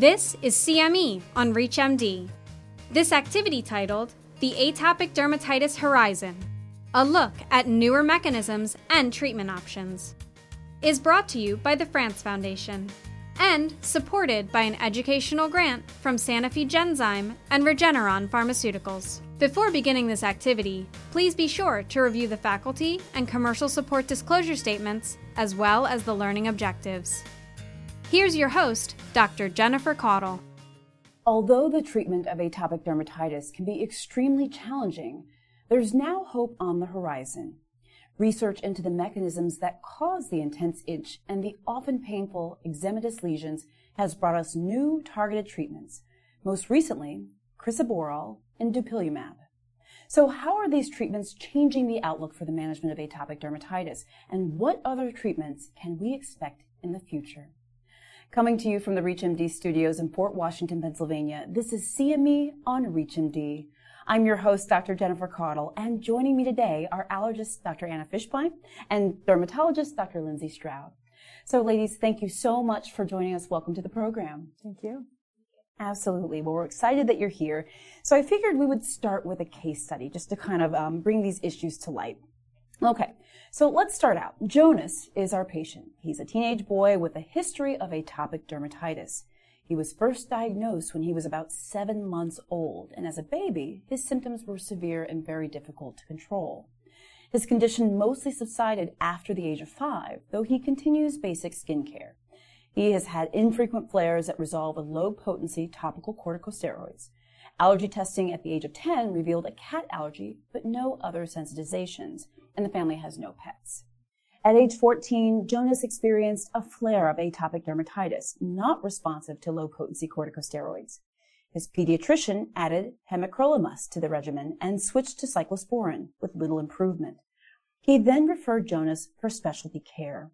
This is CME on ReachMD. This activity titled The Atopic Dermatitis Horizon A Look at Newer Mechanisms and Treatment Options is brought to you by the France Foundation and supported by an educational grant from Sanofi Genzyme and Regeneron Pharmaceuticals. Before beginning this activity, please be sure to review the faculty and commercial support disclosure statements as well as the learning objectives. Here's your host, Dr. Jennifer Caudle. Although the treatment of atopic dermatitis can be extremely challenging, there's now hope on the horizon. Research into the mechanisms that cause the intense itch and the often painful eczematous lesions has brought us new targeted treatments, most recently, crisaborole and dupilumab. So how are these treatments changing the outlook for the management of atopic dermatitis, and what other treatments can we expect in the future? Coming to you from the ReachMD studios in Fort Washington, Pennsylvania, this is CME on ReachMD. I'm your host, Dr. Jennifer Caudle, and joining me today are allergist Dr. Anna Fishbein and dermatologist Dr. Lindsay Strowd. So, ladies, thank you so much for joining us. Welcome to the program. Thank you. Absolutely. Well, we're excited that you're here. So I figured we would start with a case study just to kind of um, bring these issues to light. Okay, so let's start out. Jonas is our patient. He's a teenage boy with a history of atopic dermatitis. He was first diagnosed when he was about seven months old, and as a baby, his symptoms were severe and very difficult to control. His condition mostly subsided after the age of five, though he continues basic skin care. He has had infrequent flares that resolve with low potency topical corticosteroids. Allergy testing at the age of 10 revealed a cat allergy, but no other sensitizations, and the family has no pets. At age 14, Jonas experienced a flare of atopic dermatitis, not responsive to low potency corticosteroids. His pediatrician added pimecrolimus to the regimen and switched to cyclosporin with little improvement. He then referred Jonas for specialty care.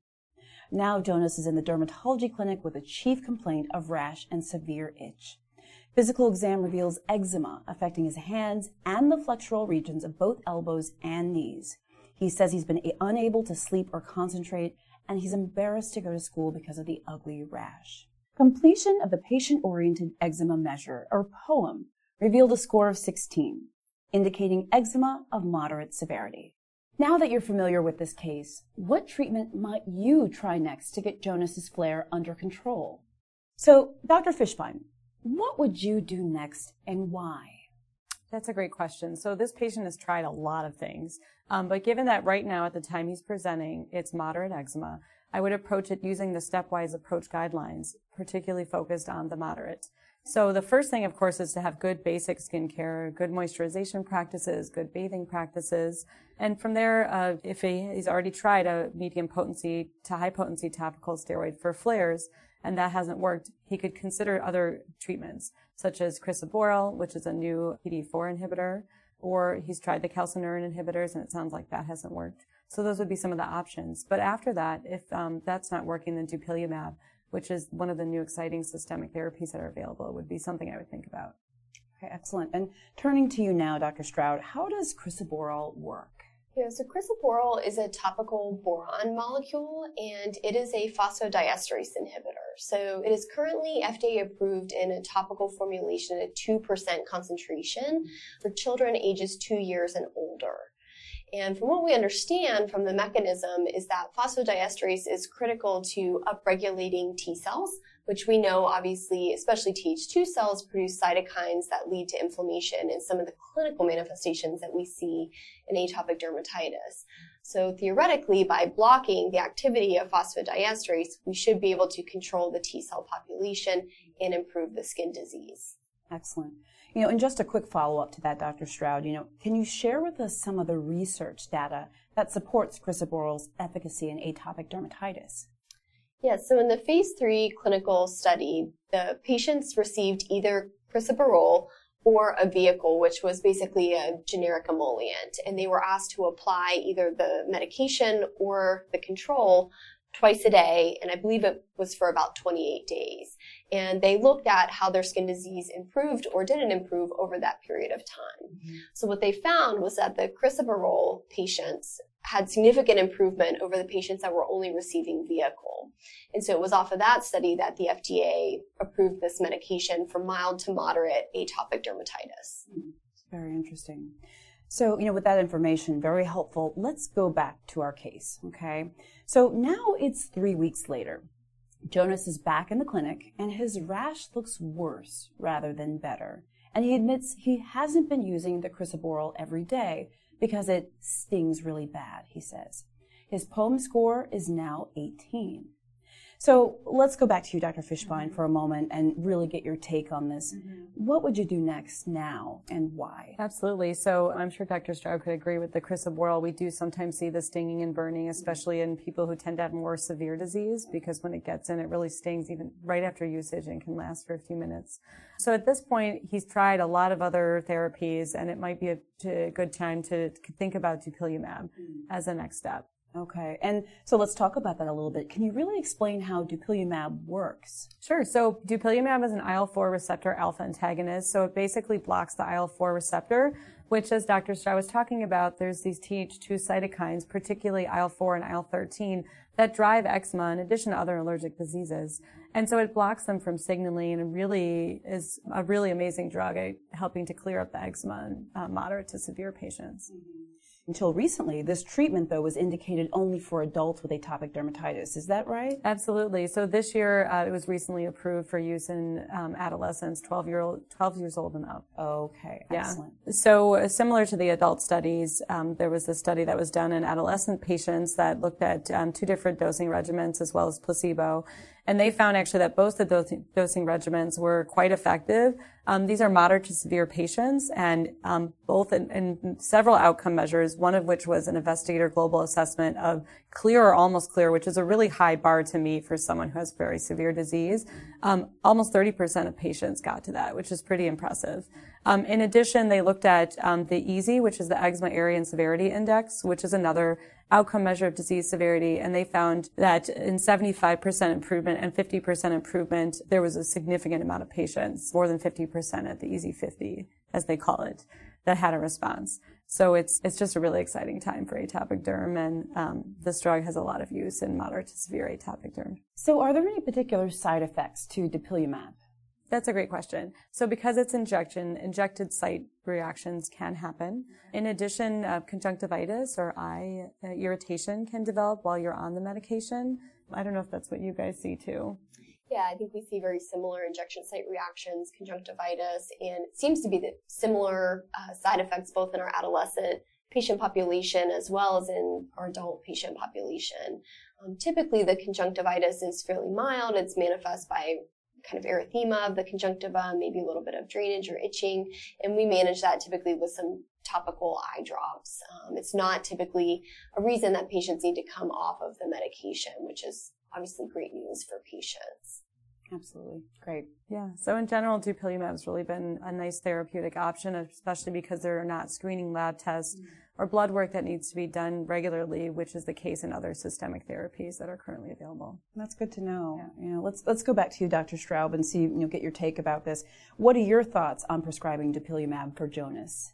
Now Jonas is in the dermatology clinic with a chief complaint of rash and severe itch. Physical exam reveals eczema affecting his hands and the flexural regions of both elbows and knees. He says he's been unable to sleep or concentrate, and he's embarrassed to go to school because of the ugly rash. Completion of the patient-oriented eczema measure, or POEM, revealed a score of 16, indicating eczema of moderate severity. Now that you're familiar with this case, what treatment might you try next to get Jonas's flare under control? So, Dr. Fishbein, what would you do next and why? That's a great question. So this patient has tried a lot of things, um, but given that right now at the time he's presenting, it's moderate eczema, I would approach it using the stepwise approach guidelines, particularly focused on the moderate. So the first thing, of course, is to have good basic skincare, good moisturization practices, good bathing practices. And from there, uh, if he, he's already tried a medium potency to high potency topical steroid for flares, and that hasn't worked, he could consider other treatments, such as crisaborole, which is a new PD4 inhibitor, or he's tried the calcineurin inhibitors, and it sounds like that hasn't worked. So those would be some of the options. But after that, if um, that's not working, then dupilumab, which is one of the new exciting systemic therapies that are available, would be something I would think about. Okay, excellent. And turning to you now, Dr. Strowd, how does crisaborole work? Yeah, so crisaborole is a topical boron molecule and it is a phosphodiesterase inhibitor. So it is currently FDA approved in a topical formulation at 2% concentration for children ages two years and older. And from what we understand from the mechanism is that phosphodiesterase is critical to upregulating T cells, which we know obviously, especially Th2 cells produce cytokines that lead to inflammation and some of the clinical manifestations that we see in atopic dermatitis. So theoretically, by blocking the activity of phosphodiesterase, we should be able to control the T cell population and improve the skin disease. Excellent. You know, and just a quick follow up to that, Dr. Strowd, you know, can you share with us some of the research data that supports crisaborole's efficacy in atopic dermatitis? Yes, so in the phase three clinical study, the patients received either crisaborole or a vehicle, which was basically a generic emollient, and they were asked to apply either the medication or the control twice a day, and I believe it was for about 28 days. And they looked at how their skin disease improved or didn't improve over that period of time. Mm-hmm. So what they found was that the crisaborole patients had significant improvement over the patients that were only receiving vehicle. And so it was off of that study that the FDA approved this medication for mild to moderate atopic dermatitis. Hmm. Very interesting. So, you know, with that information, very helpful. Let's go back to our case, okay? So now it's three weeks later. Jonas is back in the clinic and his rash looks worse rather than better. And he admits he hasn't been using the crisaborole every day because it stings really bad, he says. His POEM score is now 18. So let's go back to you, Dr. Fishbein, for a moment and really get your take on this. Mm-hmm. What would you do next now and why? Absolutely. So I'm sure Dr. Strowd could agree with the Chris of crisaborole. We do sometimes see the stinging and burning, especially in people who tend to have more severe disease because when it gets in, it really stings even right after usage and can last for a few minutes. So at this point, he's tried a lot of other therapies and it might be a, good time to think about dupilumab mm. as a next step. Okay. And so let's talk about that a little bit. Can you really explain how dupilumab works? Sure. So dupilumab is an IL-4 receptor alpha antagonist. So it basically blocks the IL-4 receptor, which as Dr. Strowd was talking about, there's these Th2 cytokines, particularly IL-4 and IL-13, that drive eczema in addition to other allergic diseases. And so it blocks them from signaling and really is a really amazing drug at helping to clear up the eczema in uh, moderate to severe patients. Mm-hmm. Until recently, this treatment, though, was indicated only for adults with atopic dermatitis. Is that right? Absolutely. So this year, uh, it was recently approved for use in um, adolescents, 12, year old, 12 years old and up. Okay, excellent. Yeah. So uh, similar to the adult studies, um, there was a study that was done in adolescent patients that looked at um, two different dosing regimens as well as placebo. And they found actually that both the dosing, dosing regimens were quite effective. Um, these are moderate to severe patients, and um, both in, in, several outcome measures, one of which was an investigator global assessment of clear or almost clear, which is a really high bar to meet for someone who has very severe disease. Um, almost 30% of patients got to that, which is pretty impressive. Um, in addition, they looked at um, the EASI, which is the Eczema Area and Severity Index, which is another outcome measure of disease severity, and they found that in 75% improvement and 50% improvement, there was a significant amount of patients, more than 50% at the EASI 50, as they call it, that had a response. So it's it's just a really exciting time for atopic derm, and um, this drug has a lot of use in moderate to severe atopic derm. So, are there any particular side effects to dupilumab? That's a great question. So because it's injection, injected site reactions can happen. In addition, uh, conjunctivitis or eye uh, irritation can develop while you're on the medication. I don't know if that's what you guys see too. Yeah, I think we see very similar injection site reactions, conjunctivitis, and it seems to be the similar uh, side effects both in our adolescent patient population as well as in our adult patient population. Um, typically, the conjunctivitis is fairly mild. It's manifest by kind of erythema of the conjunctiva, maybe a little bit of drainage or itching, and we manage that typically with some topical eye drops. Um, it's not typically a reason that patients need to come off of the medication, which is obviously great news for patients. Absolutely. Great. Yeah. So in general, dupilumab has really been a nice therapeutic option, especially because there are not screening lab tests mm-hmm or blood work that needs to be done regularly, which is the case in other systemic therapies that are currently available. That's good to know. Yeah. You know, let's let's go back to you, Dr. Strowd, and see you know get your take about this. What are your thoughts on prescribing dupilumab for Jonas?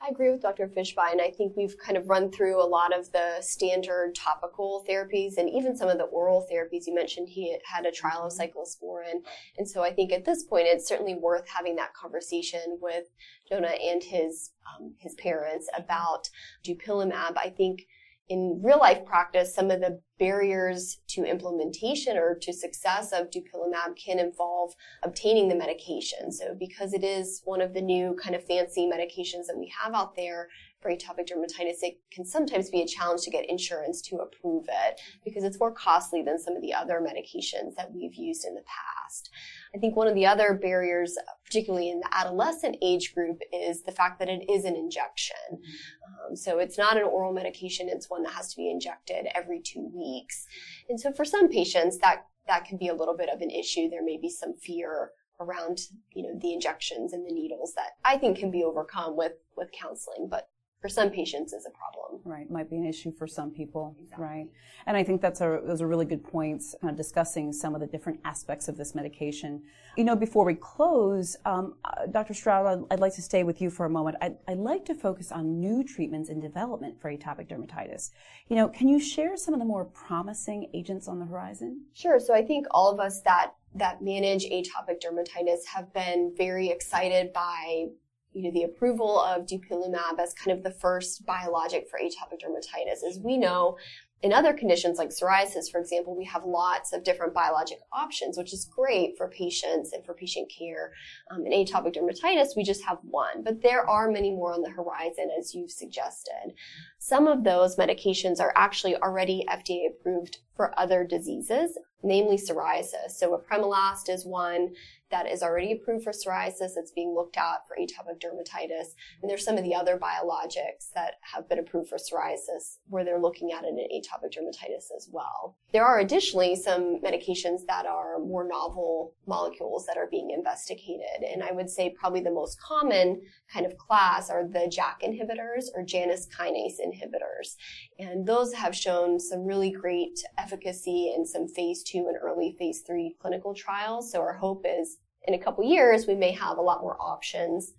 I agree with Dr. Fishbein. I think we've kind of run through a lot of the standard topical therapies and even some of the oral therapies. You mentioned he had a trial of cyclosporin. And so I think at this point, it's certainly worth having that conversation with Jonah and his, um, his parents about dupilumab. I think in real life practice, some of the barriers to implementation or to success of dupilumab can involve obtaining the medication. So because it is one of the new kind of fancy medications that we have out there for atopic dermatitis, it can sometimes be a challenge to get insurance to approve it because it's more costly than some of the other medications that we've used in the past. I think one of the other barriers, particularly in the adolescent age group, is the fact that it is an injection. Um, so it's not an oral medication, it's one that has to be injected every two weeks. And so for some patients, that, that can be a little bit of an issue. There may be some fear around, you know, the injections and the needles that I think can be overcome with, with counseling, but for some patients is a problem. Right, might be an issue for some people, exactly. right? And I think that's a those are really good points, kind of discussing some of the different aspects of this medication. You know, before we close, um, uh, Dr. Strowd, I'd, I'd, like to stay with you for a moment. I'd, I'd like to focus on new treatments in development for atopic dermatitis. You know, can you share some of the more promising agents on the horizon? Sure. So I think all of us that that manage atopic dermatitis have been very excited by you know, the approval of dupilumab as kind of the first biologic for atopic dermatitis. As we know, in other conditions like psoriasis, for example, we have lots of different biologic options, which is great for patients and for patient care. Um, in atopic dermatitis, we just have one, but there are many more on the horizon, as you've suggested. Some of those medications are actually already FDA approved for other diseases, namely psoriasis. So apremilast is one that is already approved for psoriasis. It's being looked at for atopic dermatitis. And there's some of the other biologics that have been approved for psoriasis where they're looking at it in atopic dermatitis as well. There are additionally some medications that are more novel molecules that are being investigated. And I would say probably the most common kind of class are the JAK inhibitors or Janus kinase inhibitors. And those have shown some really great efficacy in some phase two and early phase three clinical trials. So our hope is in a couple years, we may have a lot more options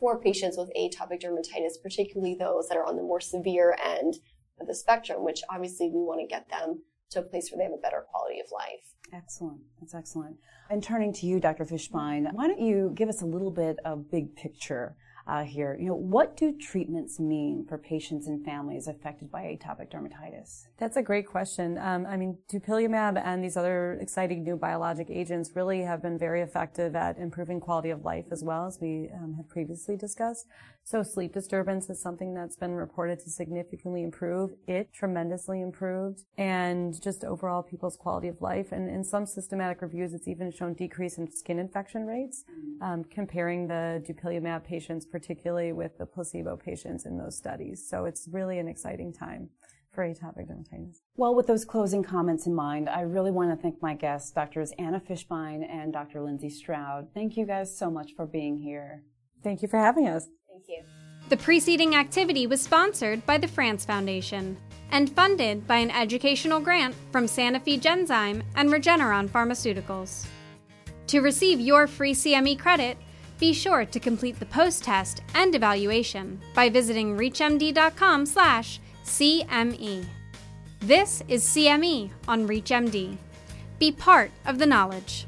for patients with atopic dermatitis, particularly those that are on the more severe end of the spectrum, which obviously we want to get them to a place where they have a better quality of life. Excellent. That's excellent. And turning to you, Dr. Fishbein, why don't you give us a little bit of big picture uh, here. You know, what do treatments mean for patients and families affected by atopic dermatitis? That's a great question. Um, I mean, dupilumab and these other exciting new biologic agents really have been very effective at improving quality of life as well as we um, have previously discussed. So sleep disturbance is something that's been reported to significantly improve. It tremendously improved and just overall people's quality of life. And in some systematic reviews, it's even shown decrease in skin infection rates, um, comparing the dupilumab patients particularly with the placebo patients in those studies. So it's really an exciting time for atopic dermatitis. Well, with those closing comments in mind, I really want to thank my guests, Doctors Anna Fishbein and Dr. Lindsay Strowd. Thank you guys so much for being here. Thank you for having us. Thank you. The preceding activity was sponsored by the France Foundation and funded by an educational grant from Sanofi Genzyme and Regeneron Pharmaceuticals. To receive your free CME credit, be sure to complete the post-test and evaluation by visiting reachmd.com/cme. This is CME on ReachMD. Be part of the knowledge.